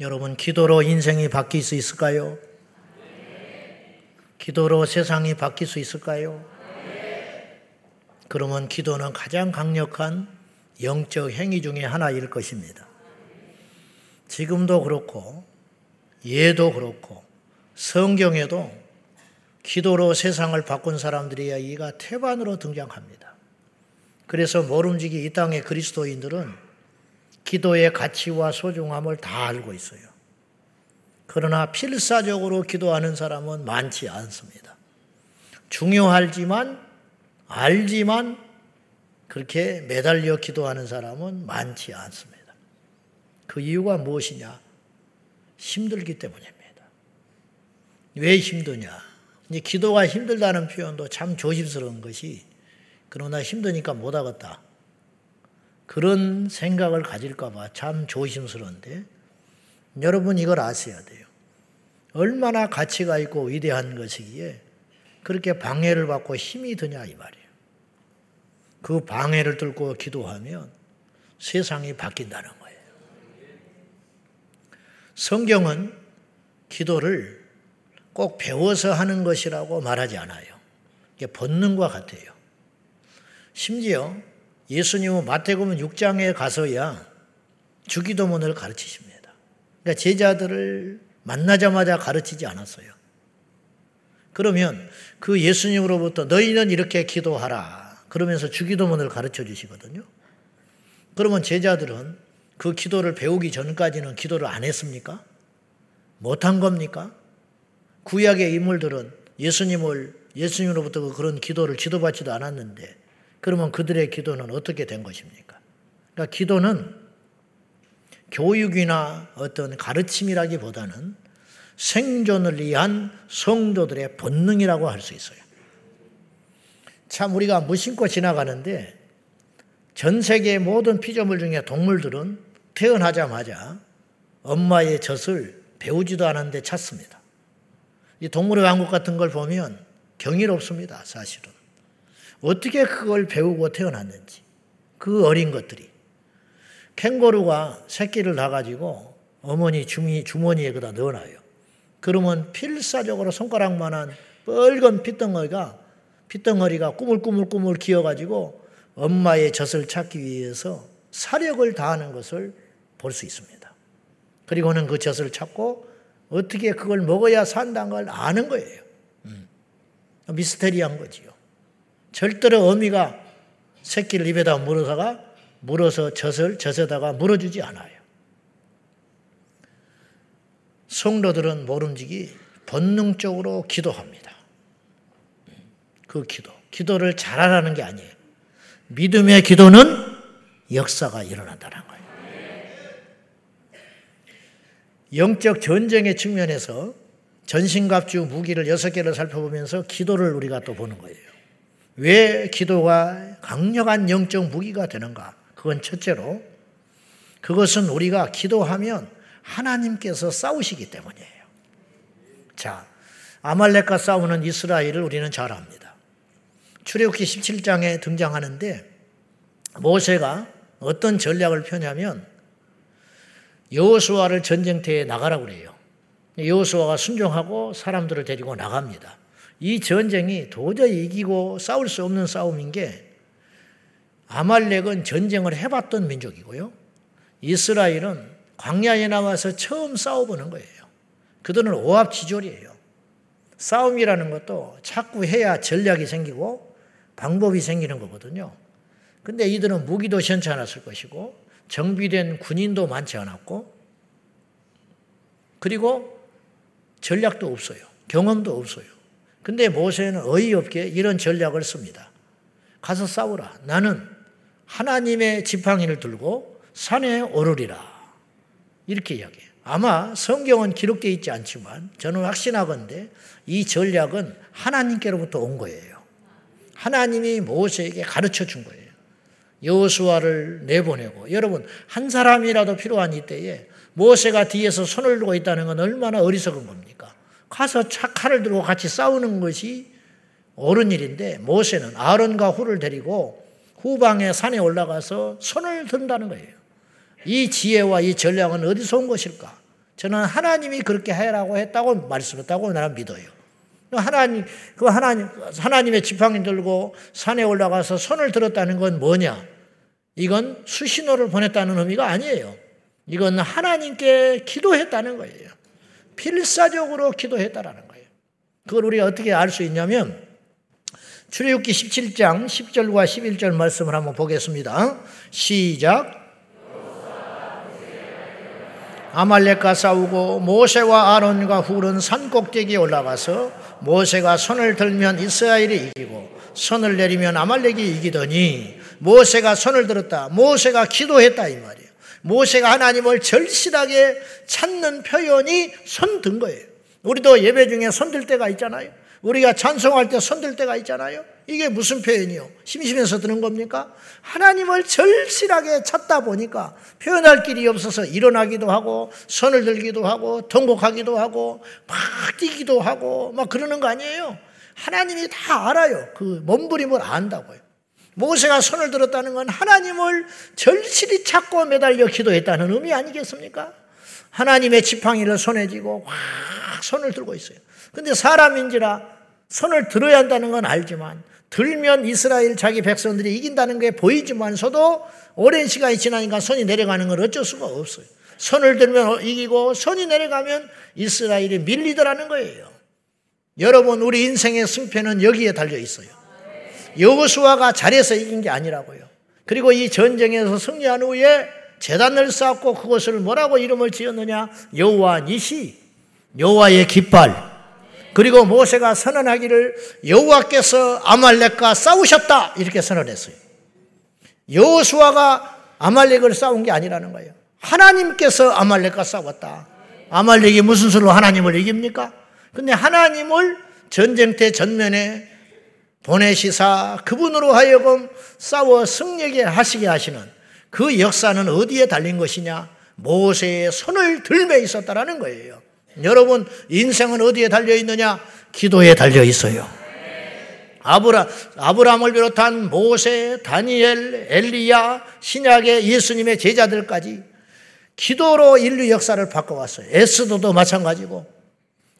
여러분, 기도로 인생이 바뀔 수 있을까요? 기도로 세상이 바뀔 수 있을까요? 그러면 기도는 가장 강력한 영적 행위 중의 하나일 것입니다. 지금도 그렇고, 예도 그렇고, 성경에도 기도로 세상을 바꾼 사람들의 이야기가 태반으로 등장합니다. 그래서 모름지기 이 땅의 그리스도인들은 기도의 가치와 소중함을 다 알고 있어요. 그러나 필사적으로 기도하는 사람은 많지 않습니다. 중요하지만 알지만 그렇게 매달려 기도하는 사람은 많지 않습니다. 그 이유가 무엇이냐? 힘들기 때문입니다. 왜 힘드냐? 이제 기도가 힘들다는 표현도 참 조심스러운 것이 그러나 힘드니까 못하겠다. 그런 생각을 가질까봐 참 조심스러운데 여러분 이걸 아셔야 돼요. 얼마나 가치가 있고 위대한 것이기에 그렇게 방해를 받고 힘이 드냐 이 말이에요. 그 방해를 뚫고 기도하면 세상이 바뀐다는 거예요. 성경은 기도를 꼭 배워서 하는 것이라고 말하지 않아요. 이게 본능과 같아요. 심지어 예수님은 마태복음 6장에 가서야 주기도문을 가르치십니다. 그러니까 제자들을 만나자마자 가르치지 않았어요. 그러면 그 예수님으로부터 너희는 이렇게 기도하라. 그러면서 주기도문을 가르쳐 주시거든요. 그러면 제자들은 그 기도를 배우기 전까지는 기도를 안 했습니까? 못한 겁니까? 구약의 인물들은 예수님을, 예수님으로부터 그런 기도를 지도받지도 않았는데, 그러면 그들의 기도는 어떻게 된 것입니까? 그러니까 기도는 교육이나 어떤 가르침이라기보다는 생존을 위한 성도들의 본능이라고 할 수 있어요. 참 우리가 무심코 지나가는데 전 세계 모든 피조물 중에 동물들은 태어나자마자 엄마의 젖을 배우지도 않았는데 찾습니다. 이 동물의 왕국 같은 걸 보면 경이롭습니다, 사실은. 어떻게 그걸 배우고 태어났는지. 그 어린 것들이. 캥거루가 새끼를 낳아가지고 어머니 주미, 주머니에 그다 넣어놔요. 그러면 필사적으로 손가락만한 뻘건 핏덩어리가 핏덩어리가 꾸물꾸물꾸물 기어가지고 엄마의 젖을 찾기 위해서 사력을 다하는 것을 볼 수 있습니다. 그리고는 그 젖을 찾고 어떻게 그걸 먹어야 산다는 걸 아는 거예요. 음. 미스테리한 거지요. 절대로 어미가 새끼를 입에다 물어다가 물어서 젖을 젖에다가 물어주지 않아요. 성도들은 모름지기 본능적으로 기도합니다. 그 기도. 기도를 잘하라는 게 아니에요. 믿음의 기도는 역사가 일어난다는 거예요. 영적 전쟁의 측면에서 전신갑주 무기를 여섯 개를 살펴보면서 기도를 우리가 또 보는 거예요. 왜 기도가 강력한 영적 무기가 되는가? 그건 첫째로 그것은 우리가 기도하면 하나님께서 싸우시기 때문이에요. 자, 아말렉과 싸우는 이스라엘을 우리는 잘 압니다. 출애굽기 17장에 등장하는데 모세가 어떤 전략을 펴냐면 여호수아를 전쟁터에 나가라고 그래요. 여호수아가 순종하고 사람들을 데리고 나갑니다. 이 전쟁이 도저히 이기고 싸울 수 없는 싸움인 게 아말렉은 전쟁을 해봤던 민족이고요. 이스라엘은 광야에 나와서 처음 싸워보는 거예요. 그들은 오합지졸이에요. 싸움이라는 것도 자꾸 해야 전략이 생기고 방법이 생기는 거거든요. 근데 이들은 무기도 시원치 않았을 것이고 정비된 군인도 많지 않았고 그리고 전략도 없어요. 경험도 없어요. 근데 모세는 어이없게 이런 전략을 씁니다. 가서 싸우라. 나는 하나님의 지팡이를 들고 산에 오르리라. 이렇게 이야기해요. 아마 성경은 기록되어 있지 않지만 저는 확신하건대 이 전략은 하나님께로부터 온 거예요. 하나님이 모세에게 가르쳐 준 거예요. 여호수아를 내보내고 여러분 한 사람이라도 필요한 이때에 모세가 뒤에서 손을 들고 있다는 건 얼마나 어리석은 겁니까? 가서 착칼을 들고 같이 싸우는 것이 옳은 일인데 모세는 아론과 후를 데리고 후방의 산에 올라가서 손을 든다는 거예요. 이 지혜와 이 전략은 어디서 온 것일까? 저는 하나님이 그렇게 해라고 했다고 말씀했다고 나는 믿어요. 하나님, 그 하나님, 하나님의 지팡이 들고 산에 올라가서 손을 들었다는 건 뭐냐? 이건 수신호를 보냈다는 의미가 아니에요. 이건 하나님께 기도했다는 거예요. 필사적으로 기도했다라는 거예요. 그걸 우리가 어떻게 알 수 있냐면 출애굽기 17장 10절과 11절 말씀을 한번 보겠습니다. 시작. 아말렉과 싸우고 모세와 아론과 훌은 산 꼭대기에 올라가서 모세가 손을 들면 이스라엘이 이기고 손을 내리면 아말렉이 이기더니 모세가 손을 들었다. 모세가 기도했다 이 말이에요. 모세가 하나님을 절실하게 찾는 표현이 손든 거예요. 우리도 예배 중에 손들 때가 있잖아요. 우리가 찬송할 때 손들 때가 있잖아요. 이게 무슨 표현이요? 심심해서 드는 겁니까? 하나님을 절실하게 찾다 보니까 표현할 길이 없어서 일어나기도 하고 손을 들기도 하고 통곡하기도 하고 막 뛰기도 하고 막 그러는 거 아니에요? 하나님이 다 알아요. 그 몸부림을 안다고요. 모세가 손을 들었다는 건 하나님을 절실히 찾고 매달려 기도했다는 의미 아니겠습니까? 하나님의 지팡이를 손에 쥐고 확 손을 들고 있어요. 근데 사람인지라 손을 들어야 한다는 건 알지만 들면 이스라엘 자기 백성들이 이긴다는 게 보이지만서도 오랜 시간이 지나니까 손이 내려가는 건 어쩔 수가 없어요. 손을 들면 이기고 손이 내려가면 이스라엘이 밀리더라는 거예요. 여러분 우리 인생의 승패는 여기에 달려 있어요. 여호수아가 잘해서 이긴 게 아니라고요. 그리고 이 전쟁에서 승리한 후에 재단을 쌓고 그것을 뭐라고 이름을 지었느냐? 여호와 니시, 여호와의 깃발. 그리고 모세가 선언하기를 여호와께서 아말렉과 싸우셨다 이렇게 선언했어요. 여호수아가 아말렉을 싸운 게 아니라는 거예요. 하나님께서 아말렉과 싸웠다. 아말렉이 무슨 수로 하나님을 이깁니까? 근데 하나님을 전쟁터 전면에 보내시사 그분으로 하여금 싸워 승리하게 하시게 하시는 그 역사는 어디에 달린 것이냐? 모세의 손을 들매 있었다라는 거예요. 여러분, 인생은 어디에 달려 있느냐? 기도에 달려 있어요. 아브라, 아브라함을 비롯한 모세, 다니엘, 엘리야, 신약의 예수님의 제자들까지 기도로 인류 역사를 바꿔왔어요. 에스도도 마찬가지고.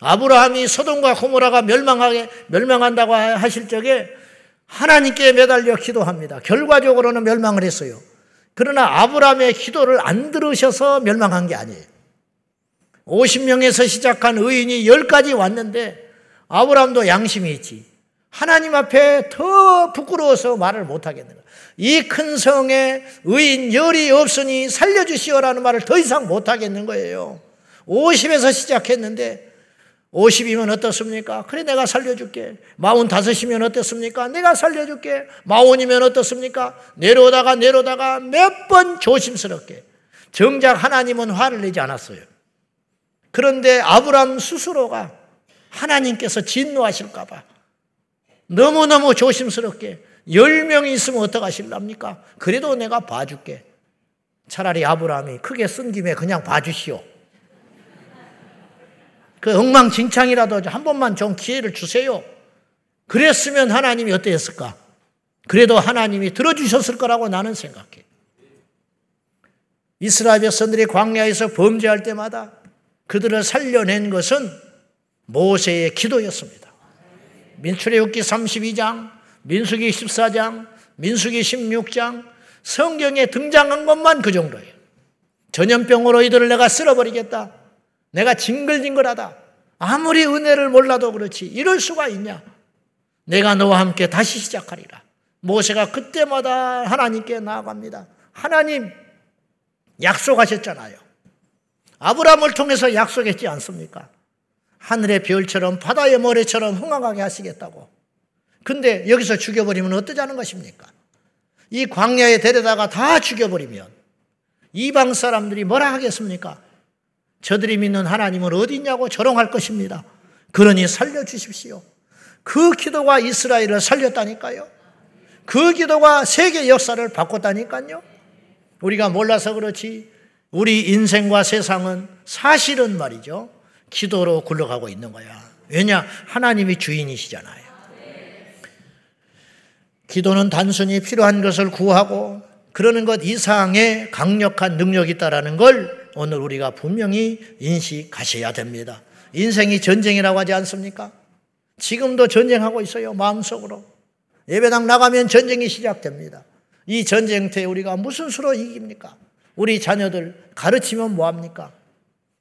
아브라함이 소돔과 고모라가 멸망하게, 멸망한다고 하실 적에 하나님께 매달려 기도합니다. 결과적으로는 멸망을 했어요. 그러나 아브라함의 기도를 안 들으셔서 멸망한 게 아니에요. 50명에서 시작한 의인이 10까지 왔는데 아브라함도 양심이 있지. 하나님 앞에 더 부끄러워서 말을 못 하겠는 거야. 이 큰 성에 의인 열이 없으니 살려주시오라는 말을 더 이상 못 하겠는 거예요. 50에서 시작했는데 50이면 어떻습니까? 그래 내가 살려줄게. 45이면 어떻습니까? 내가 살려줄게. 40이면 어떻습니까? 내려오다가 내려오다가 몇 번 조심스럽게. 정작 하나님은 화를 내지 않았어요. 그런데 아브람 스스로가 하나님께서 진노하실까봐 너무너무 조심스럽게 10명이 있으면 어떡하실랍니까? 그래도 내가 봐줄게. 차라리 아브라함이 크게 쓴 김에 그냥 봐주시오. 그 엉망진창이라도 한 번만 좀 기회를 주세요. 그랬으면 하나님이 어땠을까? 그래도 하나님이 들어주셨을 거라고 나는 생각해. 이스라엘 백성들이 광야에서 범죄할 때마다 그들을 살려낸 것은 모세의 기도였습니다. 민출애굽기 32장, 민수기 14장, 민수기 16장 성경에 등장한 것만 그 정도예요. 전염병으로 이들을 내가 쓸어버리겠다. 내가 징글징글하다. 아무리 은혜를 몰라도 그렇지. 이럴 수가 있냐? 내가 너와 함께 다시 시작하리라. 모세가 그때마다 하나님께 나아갑니다. 하나님, 약속하셨잖아요. 아브라함을 통해서 약속했지 않습니까? 하늘의 별처럼 바다의 모래처럼 흥황하게 하시겠다고. 근데 여기서 죽여버리면 어떠자는 것입니까? 이 광야에 데려다가 다 죽여버리면 이방 사람들이 뭐라 하겠습니까? 저들이 믿는 하나님은 어디 있냐고 조롱할 것입니다. 그러니 살려주십시오. 그 기도가 이스라엘을 살렸다니까요. 그 기도가 세계 역사를 바꿨다니까요. 우리가 몰라서 그렇지 우리 인생과 세상은 사실은 말이죠. 기도로 굴러가고 있는 거야. 왜냐? 하나님이 주인이시잖아요. 기도는 단순히 필요한 것을 구하고 그러는 것 이상의 강력한 능력이 있다라는 걸 오늘 우리가 분명히 인식하셔야 됩니다. 인생이 전쟁이라고 하지 않습니까? 지금도 전쟁하고 있어요. 마음속으로. 예배당 나가면 전쟁이 시작됩니다. 이 전쟁터에 우리가 무슨 수로 이깁니까? 우리 자녀들 가르치면 뭐합니까?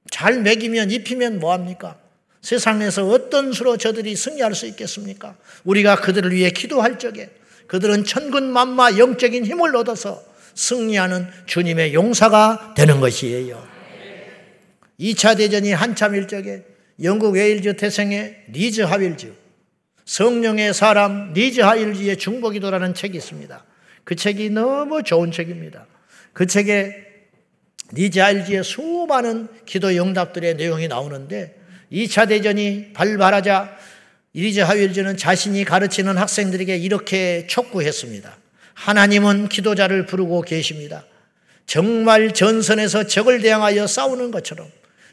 잘 먹이면 입히면 뭐합니까? 세상에서 어떤 수로 저들이 승리할 수 있겠습니까? 우리가 그들을 위해 기도할 적에 그들은 천군만마 영적인 힘을 얻어서 승리하는 주님의 용사가 되는 것이에요. 2차 대전이 한참 일적에 영국 웨일즈 태생의 리즈 하월즈 성령의 사람 리즈 하월즈의 중보기도라는 책이 있습니다. 그 책이 너무 좋은 책입니다. 그 책에 리즈 하월즈의 수많은 기도 응답들의 내용이 나오는데 2차 대전이 발발하자 리즈 하월즈는 자신이 가르치는 학생들에게 이렇게 촉구했습니다. 하나님은 기도자를 부르고 계십니다. 정말 전선에서 적을 대항하여 싸우는 것처럼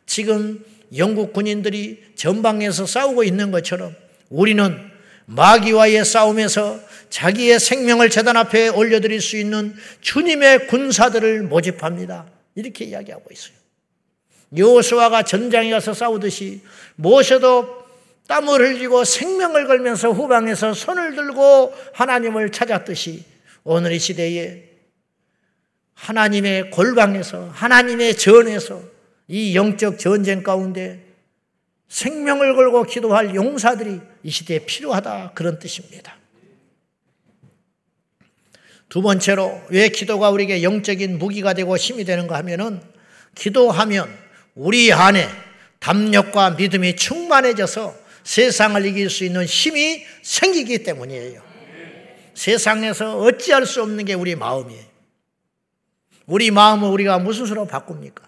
지금 영국 군인들이 전방에서 싸우고 있는 것처럼 우리는 마귀와의 싸움에서 자기의 생명을 재단 앞에 올려드릴 수 있는 주님의 군사들을 모집합니다. 이렇게 이야기하고 있어요. 요수아가 전장에 가서 싸우듯이 모셔도 땀을 흘리고 생명을 걸면서 후방에서 손을 들고 하나님을 찾았듯이 오늘 이 시대에 하나님의 골방에서 하나님의 전에서 이 영적 전쟁 가운데 생명을 걸고 기도할 용사들이 이 시대에 필요하다 그런 뜻입니다. 두 번째로 왜 기도가 우리에게 영적인 무기가 되고 힘이 되는가 하면은 기도하면 우리 안에 담력과 믿음이 충만해져서 세상을 이길 수 있는 힘이 생기기 때문이에요. 세상에서 어찌할 수 없는 게 우리 마음이에요. 우리 마음을 우리가 무슨 수로 바꿉니까?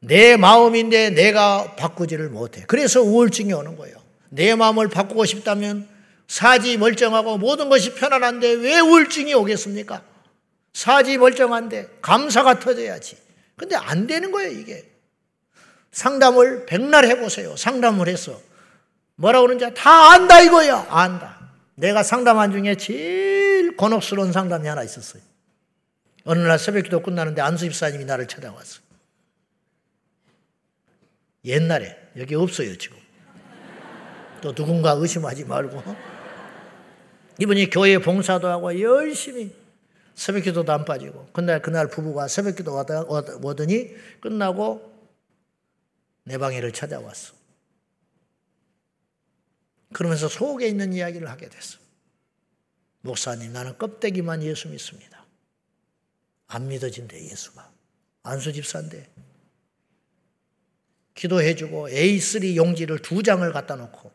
내 마음인데 내가 바꾸지를 못해. 그래서 우울증이 오는 거예요. 내 마음을 바꾸고 싶다면 사지 멀쩡하고 모든 것이 편안한데 왜 우울증이 오겠습니까? 사지 멀쩡한데 감사가 터져야지. 근데 안 되는 거예요, 이게. 상담을 백날 해보세요. 상담을 해서. 뭐라 그러는지 다 안다 이거야. 안다. 내가 상담한 중에 제일 곤혹스러운 상담이 하나 있었어요. 어느 날 새벽 기도 끝나는데 안수 집사님이 나를 찾아왔어. 옛날에 여기 없어요 지금. 또 누군가 의심하지 말고 이분이 교회 봉사도 하고 열심히 새벽 기도도 안 빠지고 그날 그날 부부가 새벽 기도 오더니 끝나고 내 방에를 찾아왔어. 그러면서 속에 있는 이야기를 하게 됐어. 목사님, 나는 껍데기만 예수 믿습니다. 안 믿어진대, 예수가. 안수 집사인데. 기도해주고 A3 용지를 두 장을 갖다 놓고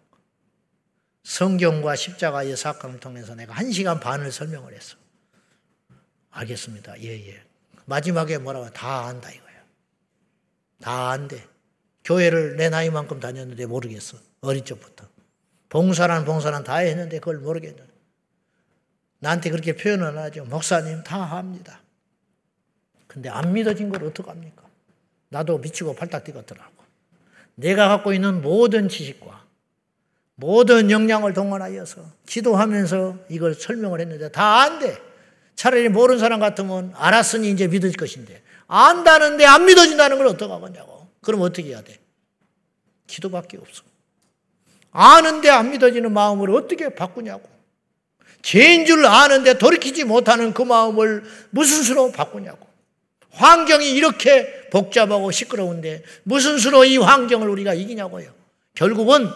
성경과 십자가의 사건을 통해서 내가 한 시간 반을 설명을 했어. 알겠습니다. 예, 예. 마지막에 뭐라고 다 안다 이거야. 다 안돼. 교회를 내 나이만큼 다녔는데 모르겠어. 어린 적부터. 봉사란 봉사란 다 했는데 그걸 모르겠는. 나한테 그렇게 표현을 하죠. 목사님 다 합니다. 근데 안 믿어진 걸 어떡합니까? 나도 미치고 팔딱 뛰었더라고. 내가 갖고 있는 모든 지식과 모든 역량을 동원하여서 기도하면서 이걸 설명을 했는데 다 안 돼. 차라리 모르는 사람 같으면 알았으니 이제 믿을 것인데 안다는데 안 믿어진다는 걸 어떡하겠냐고. 그럼 어떻게 해야 돼? 기도밖에 없어. 아는데 안 믿어지는 마음을 어떻게 바꾸냐고. 죄인 줄 아는데 돌이키지 못하는 그 마음을 무슨 수로 바꾸냐고. 환경이 이렇게 복잡하고 시끄러운데 무슨 수로 이 환경을 우리가 이기냐고요. 결국은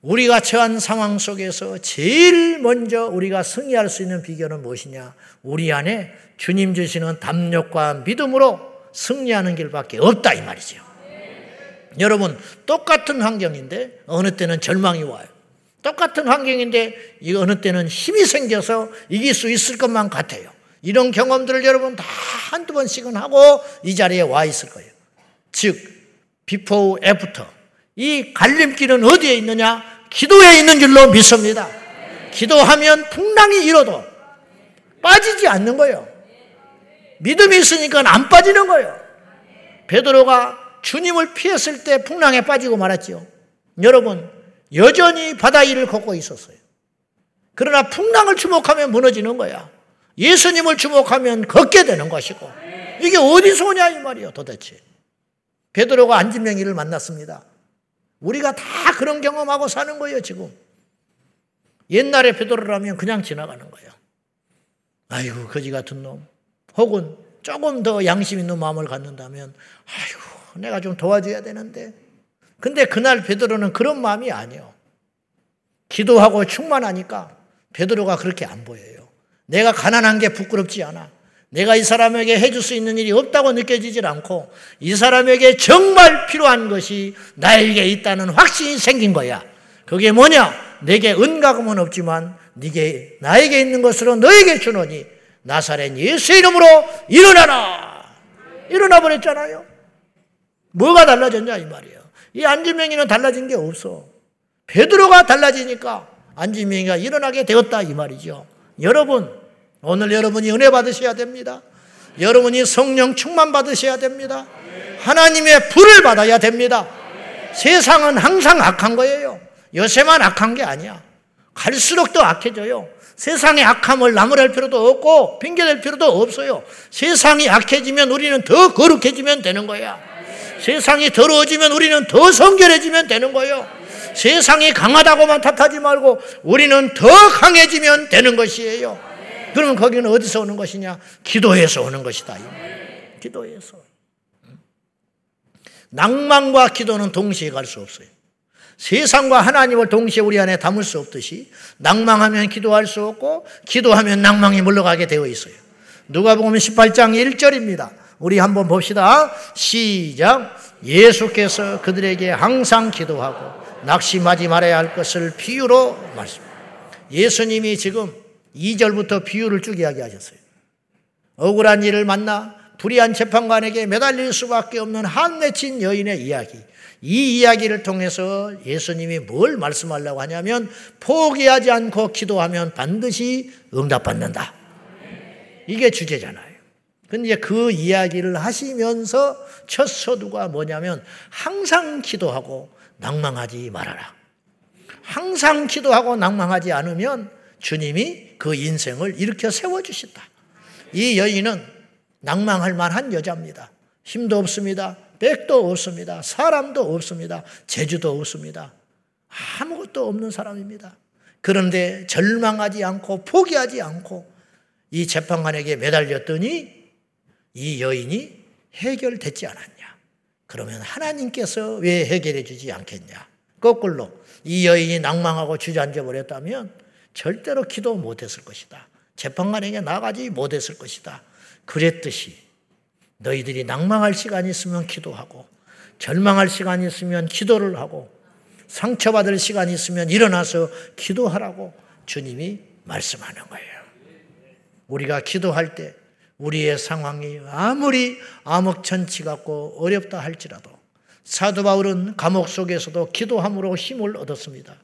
우리가 처한 상황 속에서 제일 먼저 우리가 승리할 수 있는 비결은 무엇이냐? 우리 안에 주님 주시는 담력과 믿음으로 승리하는 길밖에 없다 이 말이죠. 여러분, 똑같은 환경인데 어느 때는 절망이 와요. 똑같은 환경인데 어느 때는 힘이 생겨서 이길 수 있을 것만 같아요. 이런 경험들을 여러분 다 한두 번씩은 하고 이 자리에 와 있을 거예요. 즉, before after. 이 갈림길은 어디에 있느냐? 기도에 있는 줄로 믿습니다. 기도하면 풍랑이 일어도 빠지지 않는 거예요. 믿음이 있으니까 안 빠지는 거예요. 베드로가 주님을 피했을 때 풍랑에 빠지고 말았지요. 여러분, 여전히 바다 위를 걷고 있었어요. 그러나 풍랑을 주목하면 무너지는 거야. 예수님을 주목하면 걷게 되는 것이고, 이게 어디서 오냐 이 말이에요 도대체. 베드로가 안진명이를 만났습니다. 우리가 다 그런 경험하고 사는 거예요 지금. 옛날에 베드로라면 그냥 지나가는 거예요. 아이고 거지 같은 놈. 혹은 조금 더 양심 있는 마음을 갖는다면 아이고 내가 좀 도와줘야 되는데. 근데 그날 베드로는 그런 마음이 아니에요. 기도하고 충만하니까 베드로가 그렇게 안 보여요. 내가 가난한 게 부끄럽지 않아. 내가 이 사람에게 해줄 수 있는 일이 없다고 느껴지질 않고 이 사람에게 정말 필요한 것이 나에게 있다는 확신이 생긴 거야. 그게 뭐냐? 내게 은가금은 없지만 네게 나에게 있는 것으로 너에게 주노니 나사렛 예수 이름으로 일어나라. 일어나 버렸잖아요. 뭐가 달라졌냐 이 말이에요. 이 안지명이는 달라진 게 없어. 베드로가 달라지니까 안지명이가 일어나게 되었다 이 말이죠. 여러분 오늘 여러분이 은혜 받으셔야 됩니다. 여러분이 성령 충만 받으셔야 됩니다. 하나님의 불을 받아야 됩니다. 세상은 항상 악한 거예요. 요새만 악한 게 아니야. 갈수록 더 악해져요. 세상의 악함을 나무랄 필요도 없고 핑계댈 필요도 없어요. 세상이 악해지면 우리는 더 거룩해지면 되는 거야. 세상이 더러워지면 우리는 더 성결해지면 되는 거예요. 세상이 강하다고만 탓하지 말고 우리는 더 강해지면 되는 것이에요. 그러면 거기는 어디서 오는 것이냐? 기도에서 오는 것이다. 기도에서. 낭만과 기도는 동시에 갈 수 없어요. 세상과 하나님을 동시에 우리 안에 담을 수 없듯이 낭망하면 기도할 수 없고 기도하면 낭망이 물러가게 되어 있어요. 누가 보면 18장 1절입니다. 우리 한번 봅시다. 시작. 예수께서 그들에게 항상 기도하고 낙심하지 말아야 할 것을 비유로 말씀. 예수님이 지금 2절부터 비유를 쭉 이야기하셨어요. 억울한 일을 만나 불의한 재판관에게 매달릴 수밖에 없는 한 맺힌 여인의 이야기. 이 이야기를 통해서 예수님이 뭘 말씀하려고 하냐면 포기하지 않고 기도하면 반드시 응답받는다. 이게 주제잖아요. 근데 그 이야기를 하시면서 첫 서두가 뭐냐면 항상 기도하고 낭망하지 말아라. 항상 기도하고 낭망하지 않으면 주님이 그 인생을 일으켜 세워주신다. 이 여인은 낭망할 만한 여자입니다. 힘도 없습니다. 백도 없습니다. 사람도 없습니다. 재주도 없습니다. 아무것도 없는 사람입니다. 그런데 절망하지 않고 포기하지 않고 이 재판관에게 매달렸더니 이 여인이 해결됐지 않았냐. 그러면 하나님께서 왜 해결해 주지 않겠냐. 거꾸로 이 여인이 낭망하고 주저앉아 버렸다면 절대로 기도 못했을 것이다. 재판관에게 나가지 못했을 것이다. 그랬듯이 너희들이 낭망할 시간이 있으면 기도하고 절망할 시간이 있으면 기도를 하고 상처받을 시간이 있으면 일어나서 기도하라고 주님이 말씀하는 거예요. 우리가 기도할 때 우리의 상황이 아무리 암흑천치 같고 어렵다 할지라도 사도 바울은 감옥 속에서도 기도함으로 힘을 얻었습니다.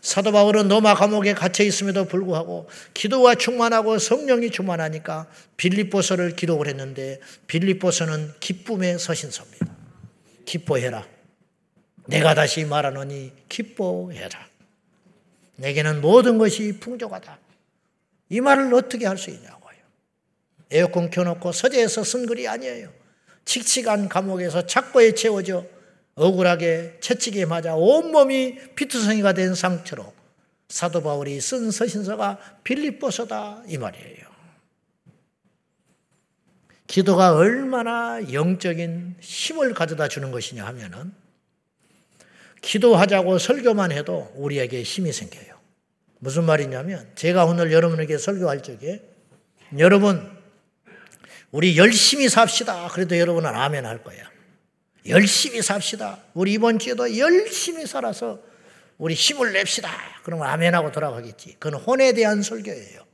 사도 바울은 로마 감옥에 갇혀 있음에도 불구하고 기도가 충만하고 성령이 충만하니까 빌립보서를 기록을 했는데 빌립보서는 기쁨의 서신서입니다. 기뻐해라. 내가 다시 말하노니 기뻐해라. 내게는 모든 것이 풍족하다. 이 말을 어떻게 할 수 있냐고요. 에어컨 켜놓고 서재에서 쓴 글이 아니에요. 칙칙한 감옥에서 착고에 채워져 억울하게 채찍에 맞아 온몸이 피투성이가 된 상처로 사도 바울이 쓴 서신서가 빌립보서다 이 말이에요. 기도가 얼마나 영적인 힘을 가져다 주는 것이냐 하면은 기도하자고 설교만 해도 우리에게 힘이 생겨요. 무슨 말이냐면 제가 오늘 여러분에게 설교할 적에 여러분 우리 열심히 삽시다. 그래도 여러분은 아멘 할 거야. 열심히 삽시다. 우리 이번 주에도 열심히 살아서 우리 힘을 냅시다. 그러면 아멘하고 돌아가겠지. 그건 혼에 대한 설교예요.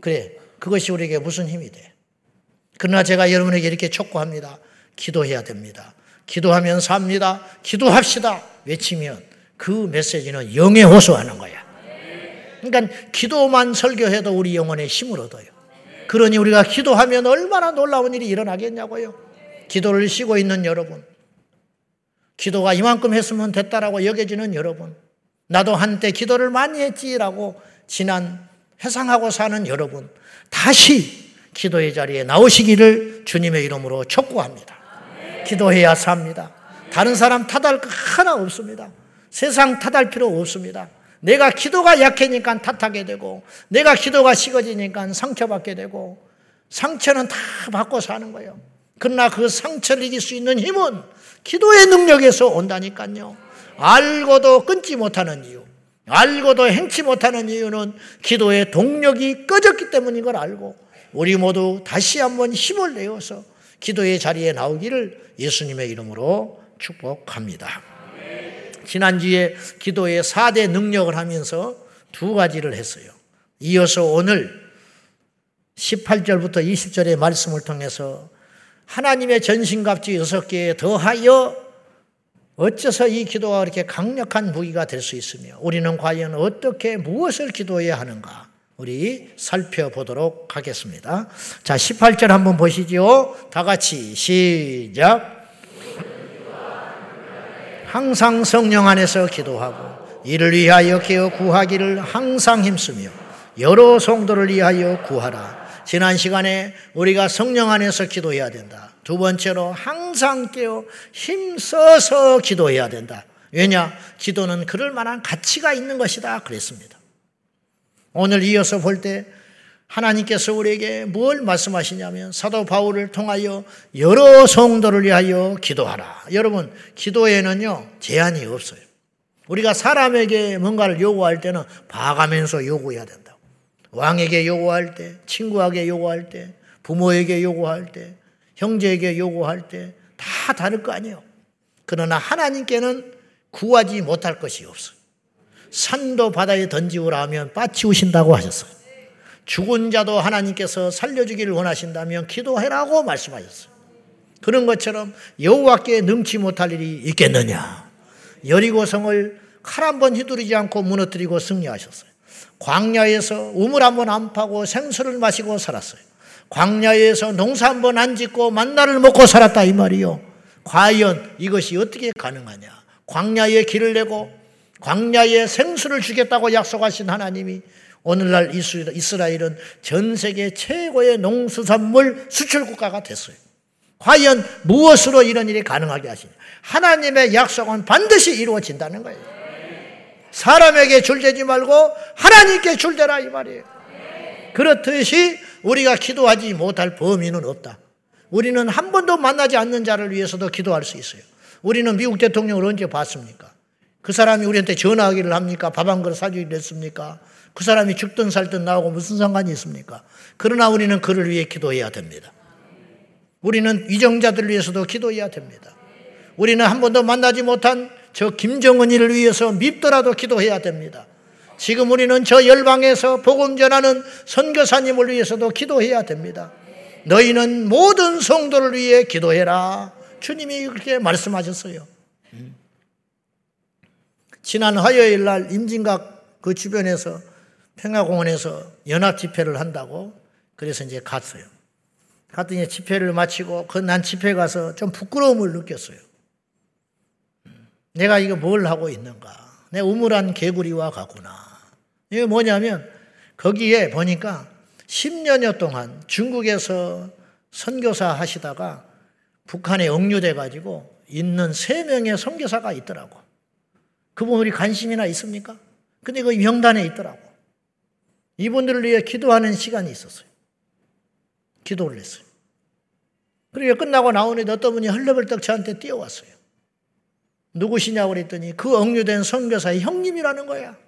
그래. 그것이 우리에게 무슨 힘이 돼. 그러나 제가 여러분에게 이렇게 촉구합니다. 기도해야 됩니다. 기도하면 삽니다. 기도합시다. 외치면 그 메시지는 영에 호소하는 거야. 그러니까 기도만 설교해도 우리 영혼에 힘을 얻어요. 그러니 우리가 기도하면 얼마나 놀라운 일이 일어나겠냐고요. 기도를 쉬고 있는 여러분, 기도가 이만큼 했으면 됐다라고 여겨지는 여러분, 나도 한때 기도를 많이 했지라고 지난 회상하고 사는 여러분, 다시 기도의 자리에 나오시기를 주님의 이름으로 촉구합니다. 기도해야 삽니다. 다른 사람 탓할 거 하나 없습니다. 세상 탓할 필요 없습니다. 내가 기도가 약해니까 탓하게 되고, 내가 기도가 식어지니까 상처받게 되고, 상처는 다 받고 사는 거예요. 그러나 그 상처를 이길 수 있는 힘은 기도의 능력에서 온다니까요. 알고도 끊지 못하는 이유, 알고도 행치 못하는 이유는 기도의 동력이 꺼졌기 때문인 걸 알고, 우리 모두 다시 한번 힘을 내어서 기도의 자리에 나오기를 예수님의 이름으로 축복합니다. 지난주에 기도의 4대 능력을 하면서 두 가지를 했어요. 이어서 오늘 18절부터 20절의 말씀을 통해서 하나님의 전신갑주 6개에 더하여 어째서 이 기도가 그렇게 강력한 무기가 될 수 있으며 우리는 과연 어떻게 무엇을 기도해야 하는가 우리 살펴보도록 하겠습니다. 자, 18절 한번 보시죠. 다 같이 시작. 항상 성령 안에서 기도하고 이를 위하여 깨어 구하기를 항상 힘쓰며 여러 성도를 위하여 구하라. 지난 시간에 우리가 성령 안에서 기도해야 된다. 두 번째로 항상 깨어 힘써서 기도해야 된다. 왜냐? 기도는 그럴 만한 가치가 있는 것이다. 그랬습니다. 오늘 이어서 볼 때 하나님께서 우리에게 뭘 말씀하시냐면 사도 바울을 통하여 여러 성도를 위하여 기도하라. 여러분, 기도에는요, 제한이 없어요. 우리가 사람에게 뭔가를 요구할 때는 봐가면서 요구해야 된다. 왕에게 요구할 때, 친구에게 요구할 때, 부모에게 요구할 때, 형제에게 요구할 때, 다 다를 거 아니에요. 그러나 하나님께는 구하지 못할 것이 없어요. 산도 바다에 던지우라 하면 빠치우신다고 하셨어요. 죽은 자도 하나님께서 살려주기를 원하신다면 기도해라고 말씀하셨어요. 그런 것처럼 여호와께 능치 못할 일이 있겠느냐? 여리고 성을 칼 한 번 휘두르지 않고 무너뜨리고 승리하셨어요. 광야에서 우물 한 번 안 파고 생수를 마시고 살았어요. 광야에서 농사 한 번 안 짓고 만나를 먹고 살았다 이 말이요. 과연 이것이 어떻게 가능하냐? 광야에 길을 내고 광야에 생수를 주겠다고 약속하신 하나님이 오늘날 이스라엘은 전 세계 최고의 농수산물 수출 국가가 됐어요. 과연 무엇으로 이런 일이 가능하게 하시냐? 하나님의 약속은 반드시 이루어진다는 거예요. 사람에게 줄대지 말고 하나님께 줄대라 이 말이에요. 그렇듯이 우리가 기도하지 못할 범위는 없다. 우리는 한 번도 만나지 않는 자를 위해서도 기도할 수 있어요. 우리는 미국 대통령을 언제 봤습니까? 그 사람이 우리한테 전화하기를 합니까? 밥 한 그릇 사주기를 했습니까? 그 사람이 죽든 살든 나하고 무슨 상관이 있습니까? 그러나 우리는 그를 위해 기도해야 됩니다. 우리는 위정자들을 위해서도 기도해야 됩니다. 우리는 한 번도 만나지 못한 저 김정은이를 위해서 밉더라도 기도해야 됩니다. 지금 우리는 저 열방에서 복음 전하는 선교사님을 위해서도 기도해야 됩니다. 너희는 모든 성도를 위해 기도해라. 주님이 그렇게 말씀하셨어요. 지난 화요일 날 임진각 그 주변에서 평화공원에서 연합 집회를 한다고 그래서 이제 갔어요. 갔더니 집회를 마치고 그 난 집회 가서 좀 부끄러움을 느꼈어요. 내가 이거 뭘 하고 있는가? 내 우물한 개구리와 같구나. 이게 뭐냐면 거기에 보니까 10년여 동안 중국에서 선교사 하시다가 북한에 억류돼 가지고 있는 세 명의 선교사가 있더라고. 그분 우리 관심이나 있습니까? 근데 그 명단에 있더라고. 이분들을 위해 기도하는 시간이 있었어요. 기도를 했어요. 그리고 끝나고 나오니 어떤 분이 헐레벌떡 저한테 뛰어왔어요. 누구시냐고 그랬더니 그 억류된 선교사의 형님이라는 거야.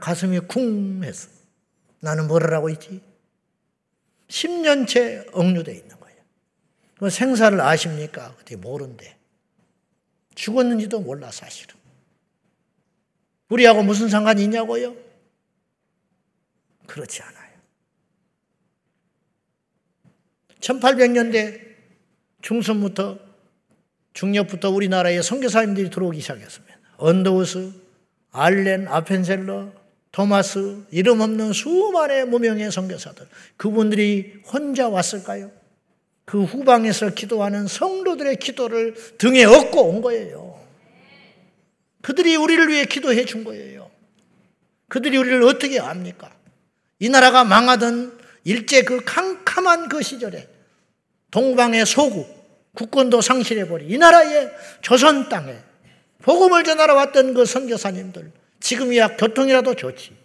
가슴이 쿵 했어. 나는 뭐를 하고 있지? 10년째 억류돼 있는 거예요. 그 생사를 아십니까? 어떻게 모른대. 죽었는지도 몰라 사실은. 우리하고 무슨 상관이 있냐고요? 그렇지 않아요. 1800년대 중순부터 중엽부터 우리나라에 선교사님들이 들어오기 시작했습니다. 언더우스, 알렌, 아펜셀러, 토마스, 이름 없는 수많은 무명의 선교사들. 그분들이 혼자 왔을까요? 그 후방에서 기도하는 성도들의 기도를 등에 업고 온 거예요. 그들이 우리를 위해 기도해 준 거예요. 그들이 우리를 어떻게 압니까? 이 나라가 망하든 일제 그 캄캄한 그 시절에 동방의 소국, 국권도 상실해버린 이 나라의 조선 땅에 복음을 전하러 왔던 그 선교사님들 지금이야 교통이라도 좋지.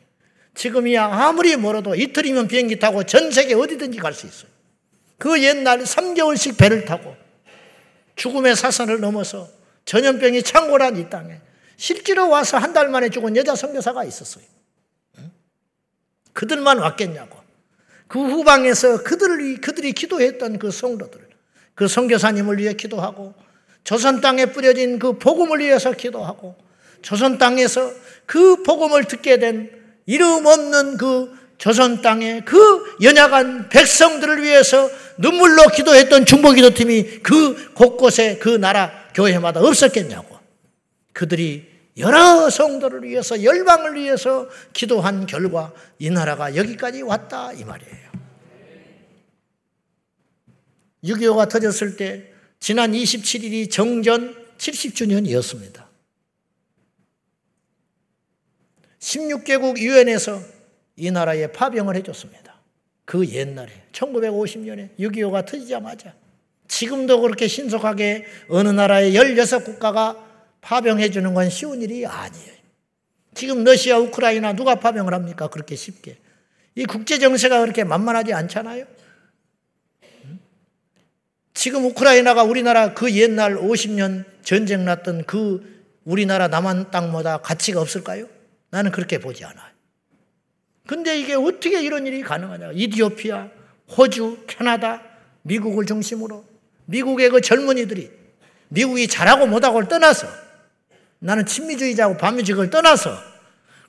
지금이야 아무리 멀어도 이틀이면 비행기 타고 전 세계 어디든지 갈 수 있어요. 그 옛날 3개월씩 배를 타고 죽음의 사선을 넘어서 전염병이 창궐한 이 땅에 실제로 와서 한 달 만에 죽은 여자 선교사가 있었어요. 그들만 왔겠냐고. 그 후방에서 그들이 그들이 기도했던 그 성도들, 그 선교사님을 위해 기도하고 조선 땅에 뿌려진 그 복음을 위해서 기도하고 조선 땅에서 그 복음을 듣게 된 이름 없는 그 조선 땅에 그 연약한 백성들을 위해서 눈물로 기도했던 중보기도팀이 그 곳곳에 그 나라 교회마다 없었겠냐고. 그들이 여러 성도를 위해서 열방을 위해서 기도한 결과 이 나라가 여기까지 왔다 이 말이에요. 6.25가 터졌을 때 지난 27일이 정전 70주년이었습니다. 16개국 유엔에서 이 나라에 파병을 해줬습니다. 그 옛날에 1950년에 6.25가 터지자마자 지금도 그렇게 신속하게 어느 나라의 16국가가 파병해 주는 건 쉬운 일이 아니에요. 지금 러시아, 우크라이나 누가 파병을 합니까? 그렇게 쉽게. 이 국제 정세가 그렇게 만만하지 않잖아요. 지금 우크라이나가 우리나라 그 옛날 50년 전쟁 났던 그 우리나라 남한 땅보다 가치가 없을까요? 나는 그렇게 보지 않아요. 근데 이게 어떻게 이런 일이 가능하냐. 이디오피아, 호주, 캐나다, 미국을 중심으로 미국의 그 젊은이들이 미국이 잘하고 못하고를 떠나서 나는 친미주의자고 반미주의를 떠나서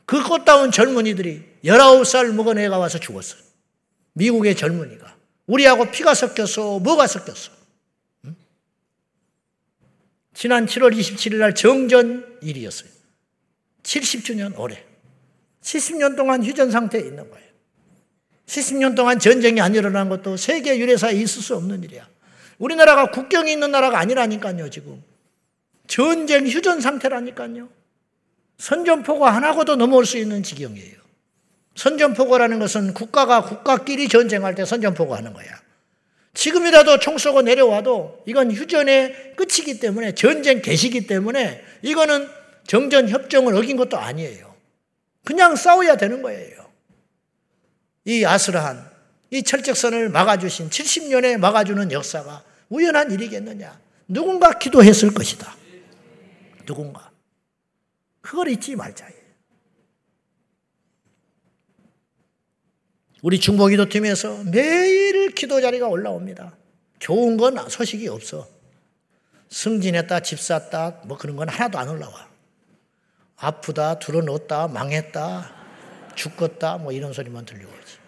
그 꽃다운 젊은이들이 19살 먹은 애가 와서 죽었어. 미국의 젊은이가. 우리하고 피가 섞여서 뭐가 섞였어? 응? 지난 7월 27일 날 정전 일이었어요. 70주년 올해. 70년 동안 휴전 상태에 있는 거예요. 70년 동안 전쟁이 안 일어난 것도 세계 유례사에 있을 수 없는 일이야. 우리나라가 국경이 있는 나라가 아니라니까요, 지금. 전쟁 휴전 상태라니까요. 선전포고 하나고도 넘어올 수 있는 지경이에요. 선전포고라는 것은 국가가 국가끼리 전쟁할 때 선전포고 하는 거야. 지금이라도 총 쏘고 내려와도 이건 휴전의 끝이기 때문에 전쟁 개시기 때문에 이거는 정전 협정을 어긴 것도 아니에요. 그냥 싸워야 되는 거예요. 이 아슬한 이 철책선을 막아주신 70년에 막아주는 역사가 우연한 일이겠느냐? 누군가 기도했을 것이다. 누군가. 그걸 잊지 말자. 우리 중보기도 팀에서 매일 기도 자리가 올라옵니다. 좋은 건 소식이 없어. 승진했다, 집 샀다, 뭐 그런 건 하나도 안 올라와. 아프다, 들어놓다, 망했다, 죽었다, 뭐 이런 소리만 있지.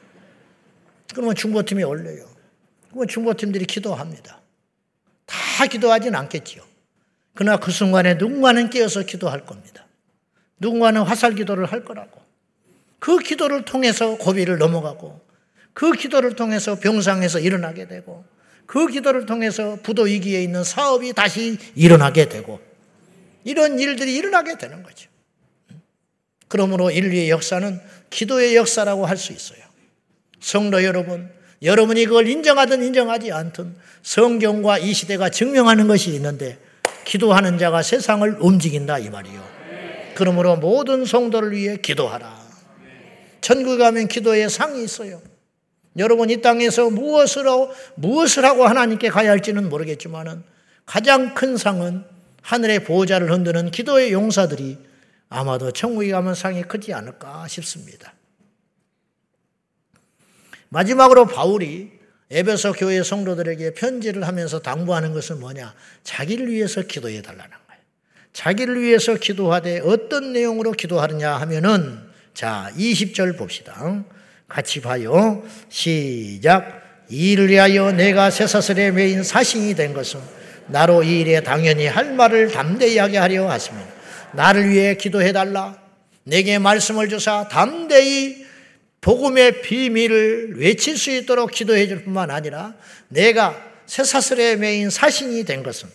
그러면 중보팀이 올려요. 그러면 중보팀들이 기도합니다. 다 기도하진 않겠지요. 그러나 그 순간에 누군가는 깨어서 기도할 겁니다. 누군가는 화살 기도를 할 거라고. 그 기도를 통해서 고비를 넘어가고, 그 기도를 통해서 병상에서 일어나게 되고, 그 기도를 통해서 부도 위기에 있는 사업이 다시 일어나게 되고, 이런 일들이 일어나게 되는 거죠. 그러므로 인류의 역사는 기도의 역사라고 할 수 있어요. 성도 여러분, 여러분이 그걸 인정하든 인정하지 않든 성경과 이 시대가 증명하는 것이 있는데 기도하는 자가 세상을 움직인다 이 말이요. 그러므로 모든 성도를 위해 기도하라. 천국에 가면 기도의 상이 있어요. 여러분 이 땅에서 무엇을 하고, 무엇을 하고 하나님께 가야 할지는 모르겠지만은 가장 큰 상은 하늘의 보호자를 흔드는 기도의 용사들이 아마도 천국에 가면 상이 크지 않을까 싶습니다. 마지막으로 바울이 에베소 교회 성도들에게 편지를 하면서 당부하는 것은 뭐냐? 자기를 위해서 기도해 달라는 거예요. 자기를 위해서 기도하되 어떤 내용으로 기도하느냐 하면은 자, 20절 봅시다. 같이 봐요. 시작. 이를 위하여 내가 쇠사슬에 매인 사신이 된 것은 나로 이 일에 당연히 할 말을 담대히 하게 하려 하시면 나를 위해 기도해 달라. 내게 말씀을 주사 담대히 복음의 비밀을 외칠 수 있도록 기도해 줄 뿐만 아니라 내가 쇠사슬에 매인 사신이 된 것은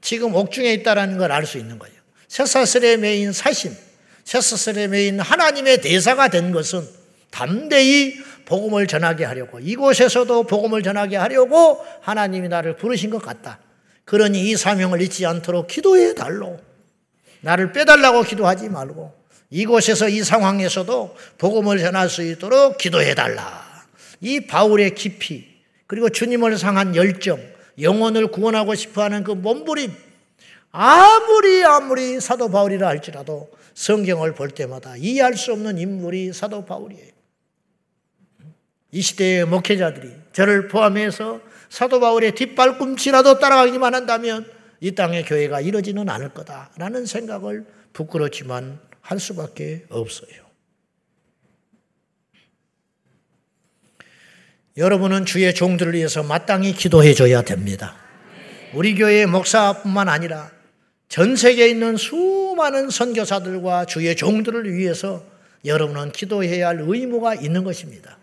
지금 옥중에 있다라는 걸 알 수 있는 거예요. 쇠사슬에 매인 사신, 쇠사슬에 매인 하나님의 대사가 된 것은 담대히 복음을 전하게 하려고 이곳에서도 복음을 전하게 하려고 하나님이 나를 부르신 것 같다. 그러니 이 사명을 잊지 않도록 기도해 달로. 나를 빼달라고 기도하지 말고 이곳에서 이 상황에서도 복음을 전할 수 있도록 기도해 달라. 이 바울의 깊이 그리고 주님을 상한 열정, 영혼을 구원하고 싶어하는 그 몸부림 아무리 아무리 사도 바울이라 할지라도 성경을 볼 때마다 이해할 수 없는 인물이 사도 바울이에요. 이 시대의 목회자들이 저를 포함해서 사도 바울의 뒷발꿈치라도 따라가기만 한다면 이 땅의 교회가 이러지는 않을 거다라는 생각을 부끄럽지만 할 수밖에 없어요. 여러분은 주의 종들을 위해서 마땅히 기도해 줘야 됩니다. 우리 교회의 목사뿐만 아니라 전 세계에 있는 수많은 선교사들과 주의 종들을 위해서 여러분은 기도해야 할 의무가 있는 것입니다.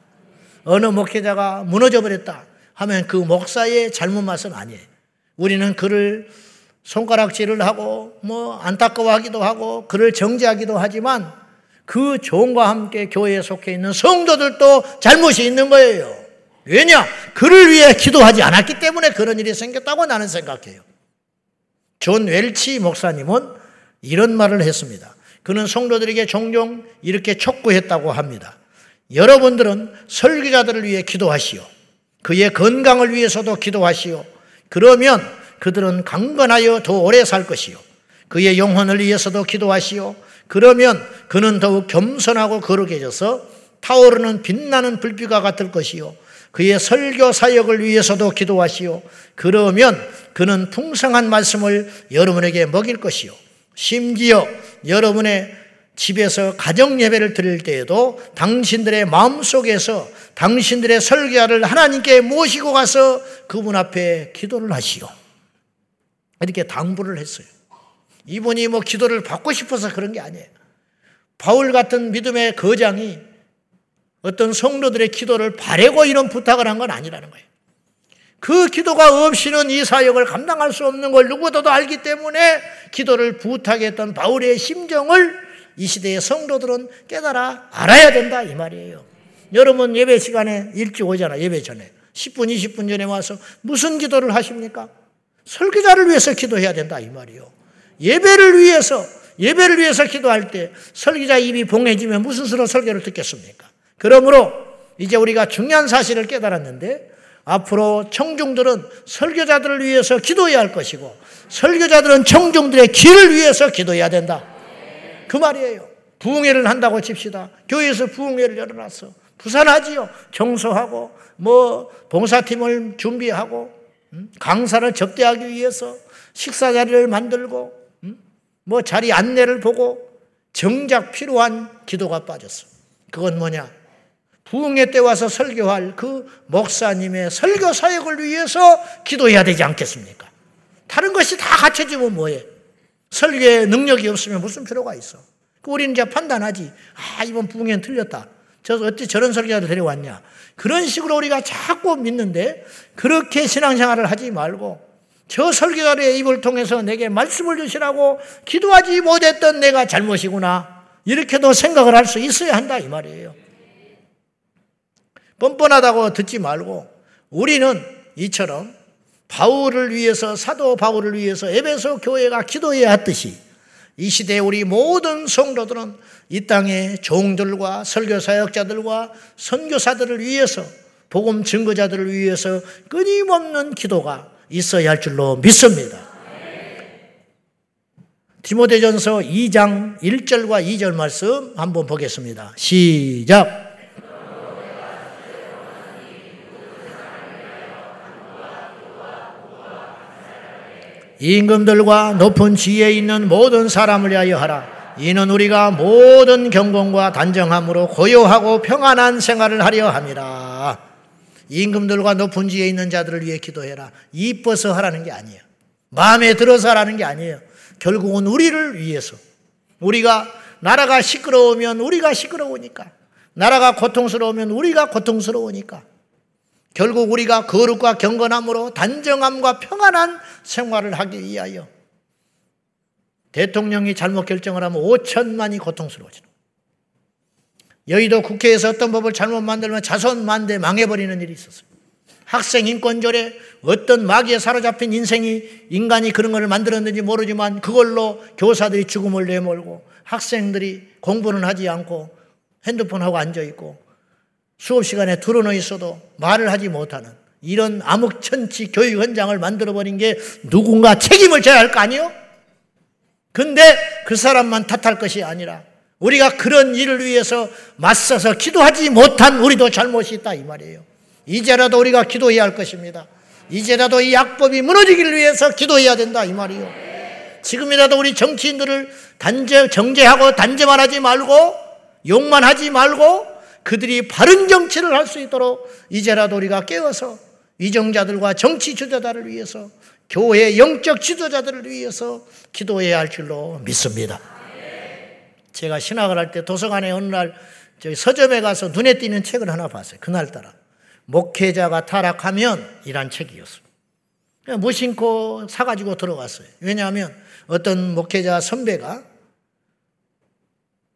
어느 목회자가 무너져 버렸다 하면 그 목사의 잘못만은 아니에요. 우리는 그를 손가락질을 하고 뭐 안타까워하기도 하고 그를 정죄하기도 하지만 그 종과 함께 교회에 속해 있는 성도들도 잘못이 있는 거예요. 왜냐? 그를 위해 기도하지 않았기 때문에 그런 일이 생겼다고 나는 생각해요. 존 웰치 목사님은 이런 말을 했습니다. 그는 성도들에게 종종 이렇게 촉구했다고 합니다. 여러분들은 설교자들을 위해 기도하시오. 그의 건강을 위해서도 기도하시오. 그러면 그들은 강건하여 더 오래 살 것이요. 그의 영혼을 위해서도 기도하시오. 그러면 그는 더욱 겸손하고 거룩해져서 타오르는 빛나는 불빛과 같을 것이요. 그의 설교 사역을 위해서도 기도하시오. 그러면 그는 풍성한 말씀을 여러분에게 먹일 것이요. 심지어 여러분의 집에서 가정 예배를 드릴 때에도 당신들의 마음속에서 당신들의 설교자를 하나님께 모시고 가서 그분 앞에 기도를 하시오. 이렇게 당부를 했어요. 이분이 뭐 기도를 받고 싶어서 그런 게 아니에요. 바울 같은 믿음의 거장이 어떤 성도들의 기도를 바래고 이런 부탁을 한 건 아니라는 거예요. 그 기도가 없이는 이 사역을 감당할 수 없는 걸 누구도 알기 때문에 기도를 부탁했던 바울의 심정을 이 시대의 성도들은 깨달아 알아야 된다 이 말이에요. 여러분 예배 시간에 일찍 오잖아 예배 전에 10분 20분 전에 와서 무슨 기도를 하십니까? 설교자를 위해서 기도해야 된다 이 말이요. 예배를 위해서 예배를 위해서 기도할 때 설교자 입이 봉해지면 무슨 수로 설교를 듣겠습니까? 그러므로 이제 우리가 중요한 사실을 깨달았는데 앞으로 청중들은 설교자들을 위해서 기도해야 할 것이고 설교자들은 청중들의 길을 위해서 기도해야 된다. 그 말이에요. 부흥회를 한다고 칩시다. 교회에서 부흥회를 열어놨어. 부산하지요. 청소하고 뭐 봉사팀을 준비하고 강사를 접대하기 위해서 식사 자리를 만들고 뭐 자리 안내를 보고 정작 필요한 기도가 빠졌어. 그건 뭐냐? 부흥회 때 와서 설교할 그 목사님의 설교 사역을 위해서 기도해야 되지 않겠습니까? 다른 것이 다 갖춰지면 뭐해? 설교에 능력이 없으면 무슨 필요가 있어? 그 우리는 이제 판단하지. 아, 이번 부흥회는 틀렸다. 저 어째 저런 설교자를 데려왔냐? 그런 식으로 우리가 자꾸 믿는데 그렇게 신앙생활을 하지 말고 저 설교자의 입을 통해서 내게 말씀을 주시라고 기도하지 못했던 내가 잘못이구나. 이렇게도 생각을 할 수 있어야 한다 이 말이에요. 뻔뻔하다고 듣지 말고 우리는 이처럼 바울을 위해서 사도 바울을 위해서 에베소 교회가 기도해야 했듯이 이 시대에 우리 모든 성도들은 이 땅의 종들과 설교 사역자들과 선교사들을 위해서 복음 증거자들을 위해서 끊임없는 기도가 있어야 할 줄로 믿습니다. 디모데전서 2장 1절과 2절 말씀 한번 보겠습니다. 시작. 임금들과 높은 지혜에 있는 모든 사람을 위하여 하라. 이는 우리가 모든 경건과 단정함으로 고요하고 평안한 생활을 하려 함이라. 임금들과 높은 지혜에 있는 자들을 위해 기도해라. 이뻐서 하라는 게 아니에요. 마음에 들어서 하라는 게 아니에요. 결국은 우리를 위해서. 우리가 나라가 시끄러우면 우리가 시끄러우니까. 나라가 고통스러우면 우리가 고통스러우니까. 결국 우리가 거룩과 경건함으로 단정함과 평안한 생활을 하기 위하여 대통령이 잘못 결정을 하면 5천만이 고통스러워지는 여의도 국회에서 어떤 법을 잘못 만들면 자손 만대 망해버리는 일이 있었어요. 학생 인권절에 어떤 마귀에 사로잡힌 인생이 인간이 그런 것을 만들었는지 모르지만 그걸로 교사들이 죽음을 내몰고 학생들이 공부는 하지 않고 핸드폰하고 앉아있고 수업 시간에 드러누 있어도 말을 하지 못하는 이런 암흑천치 교육 현장을 만들어버린 게 누군가 책임을 져야 할 거 아니요? 근데 그 사람만 탓할 것이 아니라 우리가 그런 일을 위해서 맞서서 기도하지 못한 우리도 잘못이 있다 이 말이에요. 이제라도 우리가 기도해야 할 것입니다. 이제라도 이 약법이 무너지기를 위해서 기도해야 된다 이 말이요. 지금이라도 우리 정치인들을 단죄 정죄하고 단죄만 하지 말고 욕만 하지 말고 그들이 바른 정치를 할 수 있도록 이제라도 우리가 깨어서 위정자들과 정치 주자들을 위해서 교회 영적 지도자들을 위해서 기도해야 할 줄로 믿습니다. 제가 신학을 할 때 도서관에 어느 날 저기 서점에 가서 눈에 띄는 책을 하나 봤어요. 그날따라. 목회자가 타락하면 이란 책이었어요. 무심코 사가지고 들어갔어요. 왜냐하면 어떤 목회자 선배가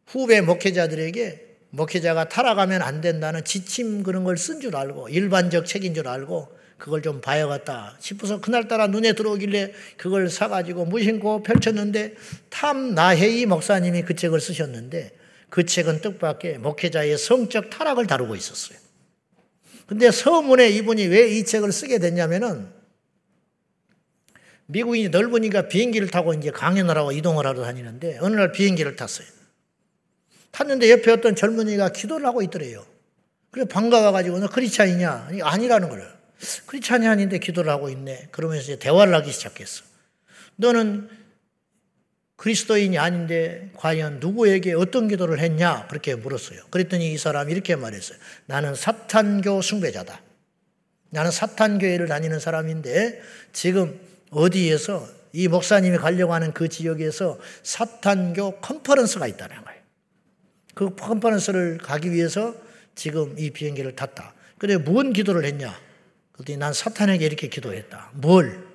후배 목회자들에게 목회자가 타락하면 안 된다는 지침 그런 걸 쓴 줄 알고 일반적 책인 줄 알고 그걸 좀 봐야겠다 싶어서 그날따라 눈에 들어오길래 그걸 사가지고 무심코 펼쳤는데 탐 나혜이 목사님이 그 책을 쓰셨는데 그 책은 뜻밖의 목회자의 성적 타락을 다루고 있었어요. 근데 서문에 이분이 왜 이 책을 쓰게 됐냐면은 미국이 넓으니까 비행기를 타고 이제 강연을 하고 이동을 하러 다니는데 어느 날 비행기를 탔어요. 탔는데 옆에 어떤 젊은이가 기도를 하고 있더래요. 그래 반가워가지고 너 크리스찬이냐? 아니, 아니라는 거예요. 크리스찬이 아닌데 기도를 하고 있네. 그러면서 이제 대화를 하기 시작했어. 너는 그리스도인이 아닌데 과연 누구에게 어떤 기도를 했냐? 그렇게 물었어요. 그랬더니 이 사람이 이렇게 말했어요. 나는 사탄교 숭배자다. 나는 사탄교회를 다니는 사람인데 지금 어디에서 이 목사님이 가려고 하는 그 지역에서 사탄교 컨퍼런스가 있다는 거예요. 그 컨퍼런스를 가기 위해서 지금 이 비행기를 탔다. 그래, 무슨 기도를 했냐? 그랬더니 난 사탄에게 이렇게 기도했다. 뭘?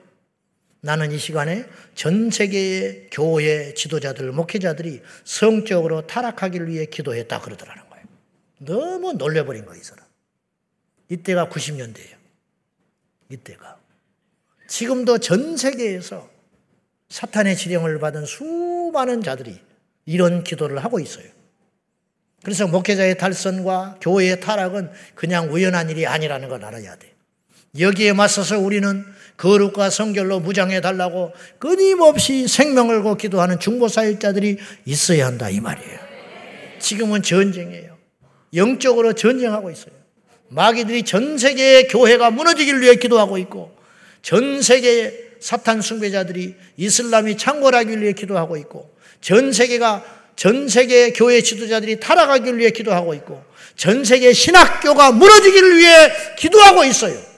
나는 이 시간에 전 세계의 교회 지도자들, 목회자들이 성적으로 타락하기를 위해 기도했다 그러더라는 거예요. 너무 놀래버린 거예요, 이 사람. 이때가 90년대예요. 이때가. 지금도 전 세계에서 사탄의 지령을 받은 수많은 자들이 이런 기도를 하고 있어요. 그래서 목회자의 탈선과 교회의 타락은 그냥 우연한 일이 아니라는 걸 알아야 돼. 여기에 맞서서 우리는 거룩과 성결로 무장해 달라고 끊임없이 생명을 고 기도하는 중보사역자들이 있어야 한다 이 말이에요. 지금은 전쟁이에요. 영적으로 전쟁하고 있어요. 마귀들이 전 세계의 교회가 무너지기를 위해 기도하고 있고 전 세계의 사탄 숭배자들이 이슬람이 창궐하기 위해 기도하고 있고 전 세계가 전 세계의 교회 지도자들이 타락하기를 위해 기도하고 있고 전 세계 신학교가 무너지기를 위해 기도하고 있어요.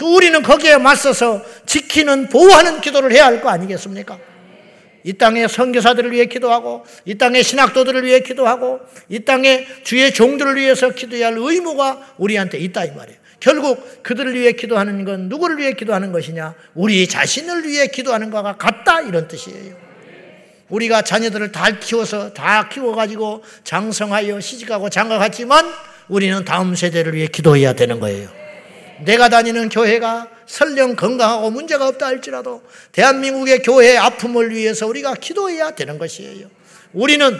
그 우리는 거기에 맞서서 지키는 보호하는 기도를 해야 할 거 아니겠습니까? 이 땅의 선교사들을 위해 기도하고 이 땅의 신학도들을 위해 기도하고 이 땅의 주의 종들을 위해서 기도해야 할 의무가 우리한테 있다 이 말이에요. 결국 그들을 위해 기도하는 건 누구를 위해 기도하는 것이냐? 우리 자신을 위해 기도하는 것과 같다 이런 뜻이에요. 우리가 자녀들을 다 키워서 다 키워가지고 장성하여 시집가고 장가갔지만 우리는 다음 세대를 위해 기도해야 되는 거예요. 내가 다니는 교회가 설령 건강하고 문제가 없다 할지라도 대한민국의 교회의 아픔을 위해서 우리가 기도해야 되는 것이에요. 우리는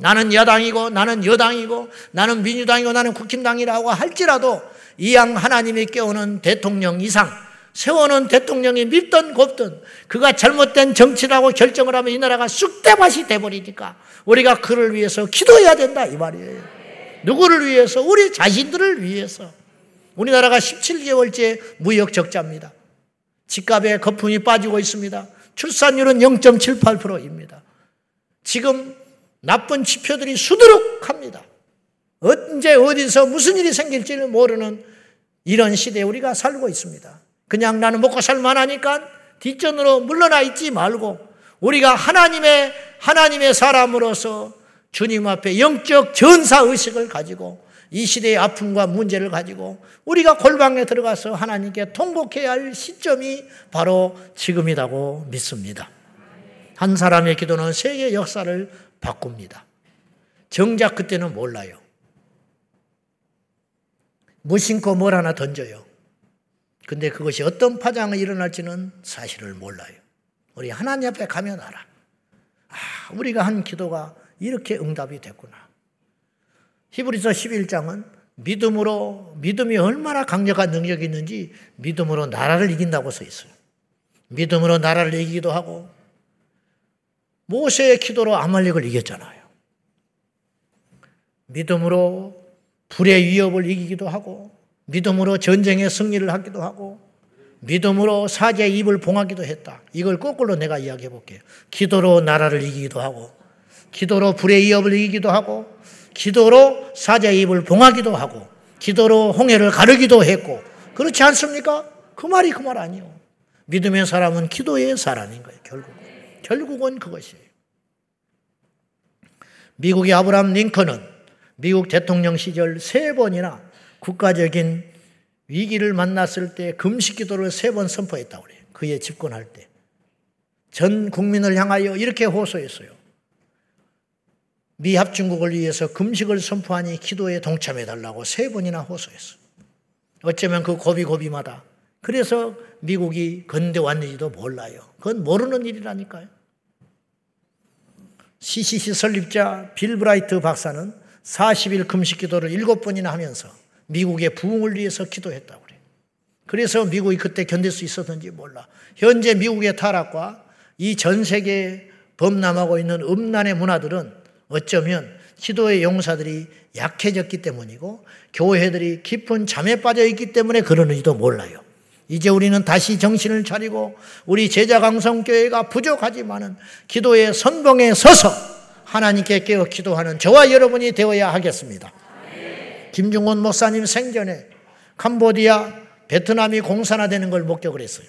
나는 야당이고 나는 여당이고 나는 민주당이고 나는 국힘당이라고 할지라도 이양 하나님이 깨우는 대통령 이상 세워놓은 대통령이 믿던 곱든 그가 잘못된 정치라고 결정을 하면 이 나라가 쑥대밭이 돼버리니까 우리가 그를 위해서 기도해야 된다 이 말이에요. 누구를 위해서? 우리 자신들을 위해서. 우리나라가 17개월째 무역 적자입니다. 집값에 거품이 빠지고 있습니다. 출산율은 0.78%입니다. 지금 나쁜 지표들이 수두룩합니다. 언제 어디서 무슨 일이 생길지를 모르는 이런 시대에 우리가 살고 있습니다. 그냥 나는 먹고 살만 하니까 뒷전으로 물러나 있지 말고 우리가 하나님의 하나님의 사람으로서 주님 앞에 영적 전사 의식을 가지고 이 시대의 아픔과 문제를 가지고 우리가 골방에 들어가서 하나님께 통곡해야 할 시점이 바로 지금이라고 믿습니다. 한 사람의 기도는 세계 역사를 바꿉니다. 정작 그때는 몰라요. 무심코 뭘 하나 던져요. 근데 그것이 어떤 파장이 일어날지는 사실을 몰라요. 우리 하나님 앞에 가면 알아. 아, 우리가 한 기도가 이렇게 응답이 됐구나. 히브리서 11장은 믿음으로, 믿음이 얼마나 강력한 능력이 있는지 믿음으로 나라를 이긴다고 써 있어요. 믿음으로 나라를 이기기도 하고, 모세의 기도로 아말렉을 이겼잖아요. 믿음으로 불의 위협을 이기기도 하고, 믿음으로 전쟁의 승리를 하기도 하고, 믿음으로 사제의 입을 봉하기도 했다. 이걸 거꾸로 내가 이야기해 볼게요. 기도로 나라를 이기기도 하고, 기도로 불의 위협을 이기기도 하고, 기도로 사제의 입을 봉하기도 하고, 기도로 홍해를 가르기도 했고, 그렇지 않습니까? 그 말이 그 말 아니요. 믿음의 사람은 기도의 사람인 거예요, 결국은. 결국은 그것이에요. 미국의 아브라함 링컨은 미국 대통령 시절 세 번이나 국가적인 위기를 만났을 때 금식 기도를 세 번 선포했다고 그래요. 그의 집권할 때. 전 국민을 향하여 이렇게 호소했어요. 미 합중국을 위해서 금식을 선포하니 기도에 동참해 달라고 세 번이나 호소했어. 어쩌면 그 고비고비마다 그래서 미국이 건대 왔는지도 몰라요. 그건 모르는 일이라니까요. CCC 설립자 빌 브라이트 박사는 40일 금식 기도를 7번이나 하면서 미국의 부흥을 위해서 기도했다고 그래요. 그래서 미국이 그때 견딜 수 있었는지 몰라. 현재 미국의 타락과 이 전 세계에 범람하고 있는 음란의 문화들은 어쩌면 기도의 용사들이 약해졌기 때문이고 교회들이 깊은 잠에 빠져 있기 때문에 그러는지도 몰라요. 이제 우리는 다시 정신을 차리고 우리 제자 강성 교회가 부족하지만은 기도의 선봉에 서서 하나님께 깨어 기도하는 저와 여러분이 되어야 하겠습니다. 김중원 목사님 생전에 캄보디아, 베트남이 공산화되는 걸 목격을 했어요.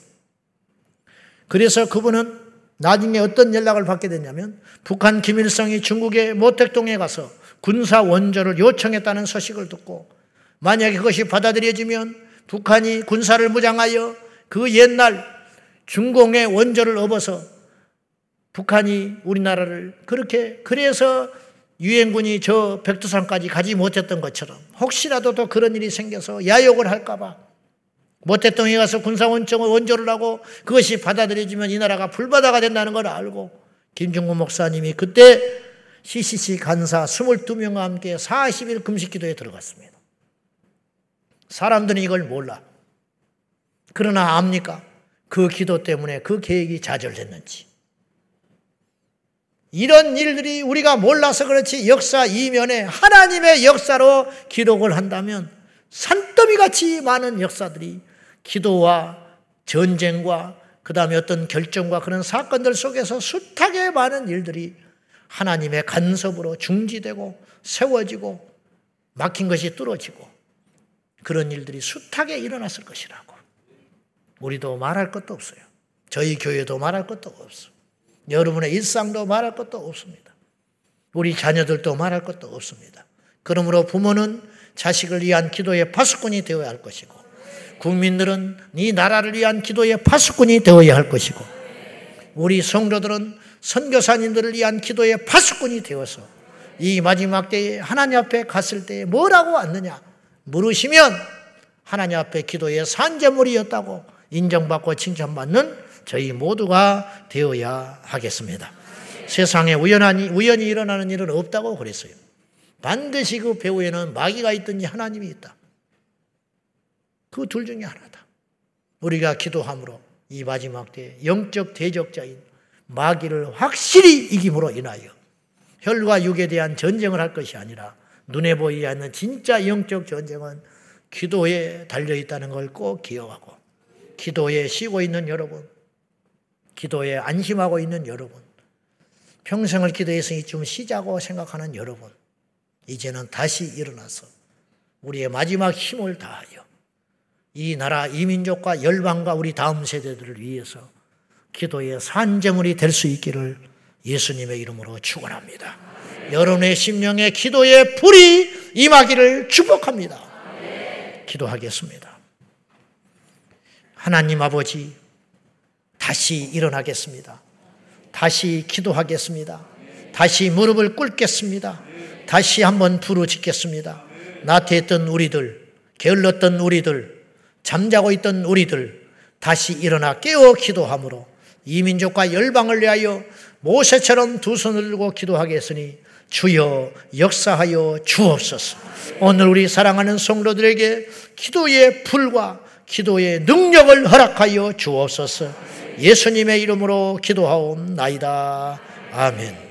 그래서 그분은 나중에 어떤 연락을 받게 됐냐면 북한 김일성이 중국의 모택동에 가서 군사 원조를 요청했다는 소식을 듣고 만약에 그것이 받아들여지면 북한이 군사를 무장하여 그 옛날 중공의 원조를 업어서 북한이 우리나라를 그렇게 그래서 유엔군이 저 백두산까지 가지 못했던 것처럼 혹시라도 또 그런 일이 생겨서 야욕을 할까봐 모태동에 가서 군사원청을 원조를 하고 그것이 받아들여지면 이 나라가 불바다가 된다는 걸 알고 김중구 목사님이 그때 CCC 간사 22명과 함께 40일 금식 기도에 들어갔습니다. 사람들은 이걸 몰라. 그러나 압니까? 그 기도 때문에 그 계획이 좌절됐는지. 이런 일들이 우리가 몰라서 그렇지 역사 이면에 하나님의 역사로 기록을 한다면 산더미 같이 많은 역사들이 기도와 전쟁과 그 다음에 어떤 결정과 그런 사건들 속에서 숱하게 많은 일들이 하나님의 간섭으로 중지되고 세워지고 막힌 것이 뚫어지고 그런 일들이 숱하게 일어났을 것이라고. 우리도 말할 것도 없어요. 저희 교회도 말할 것도 없어. 여러분의 일상도 말할 것도 없습니다. 우리 자녀들도 말할 것도 없습니다. 그러므로 부모는 자식을 위한 기도의 파수꾼이 되어야 할 것이고, 국민들은 네 나라를 위한 기도의 파수꾼이 되어야 할 것이고, 우리 성도들은 선교사님들을 위한 기도의 파수꾼이 되어서 이 마지막 때에 하나님 앞에 갔을 때 뭐라고 왔느냐 물으시면 하나님 앞에 기도의 산재물이었다고 인정받고 칭찬받는 저희 모두가 되어야 하겠습니다. 세상에 우연하니, 우연히 일어나는 일은 없다고 그랬어요. 반드시 그 배후에는 마귀가 있든지 하나님이 있다. 그 둘 중에 하나다. 우리가 기도함으로 이 마지막 때 영적 대적자인 마귀를 확실히 이김으로 인하여 혈과 육에 대한 전쟁을 할 것이 아니라 눈에 보이지 않는 진짜 영적 전쟁은 기도에 달려 있다는 걸 꼭 기억하고 기도에 쉬고 있는 여러분, 기도에 안심하고 있는 여러분, 평생을 기도해서 좀 쉬자고 생각하는 여러분, 이제는 다시 일어나서 우리의 마지막 힘을 다하여 이 나라 이 민족과 열방과 우리 다음 세대들을 위해서 기도의 산재물이 될 수 있기를 예수님의 이름으로 축원합니다. 여러분의 심령에 기도의 불이 임하기를 축복합니다. 기도하겠습니다. 하나님 아버지, 다시 일어나겠습니다. 다시 기도하겠습니다. 다시 무릎을 꿇겠습니다. 다시 한번 부르짖겠습니다. 나태했던 우리들, 게을렀던 우리들, 잠자고 있던 우리들 다시 일어나 깨어 기도함으로 이 민족과 열방을 위하여 모세처럼 두 손을 들고 기도하겠으니 주여 역사하여 주옵소서. 오늘 우리 사랑하는 성도들에게 기도의 불과 기도의 능력을 허락하여 주옵소서. 예수님의 이름으로 기도하옵나이다. 아멘.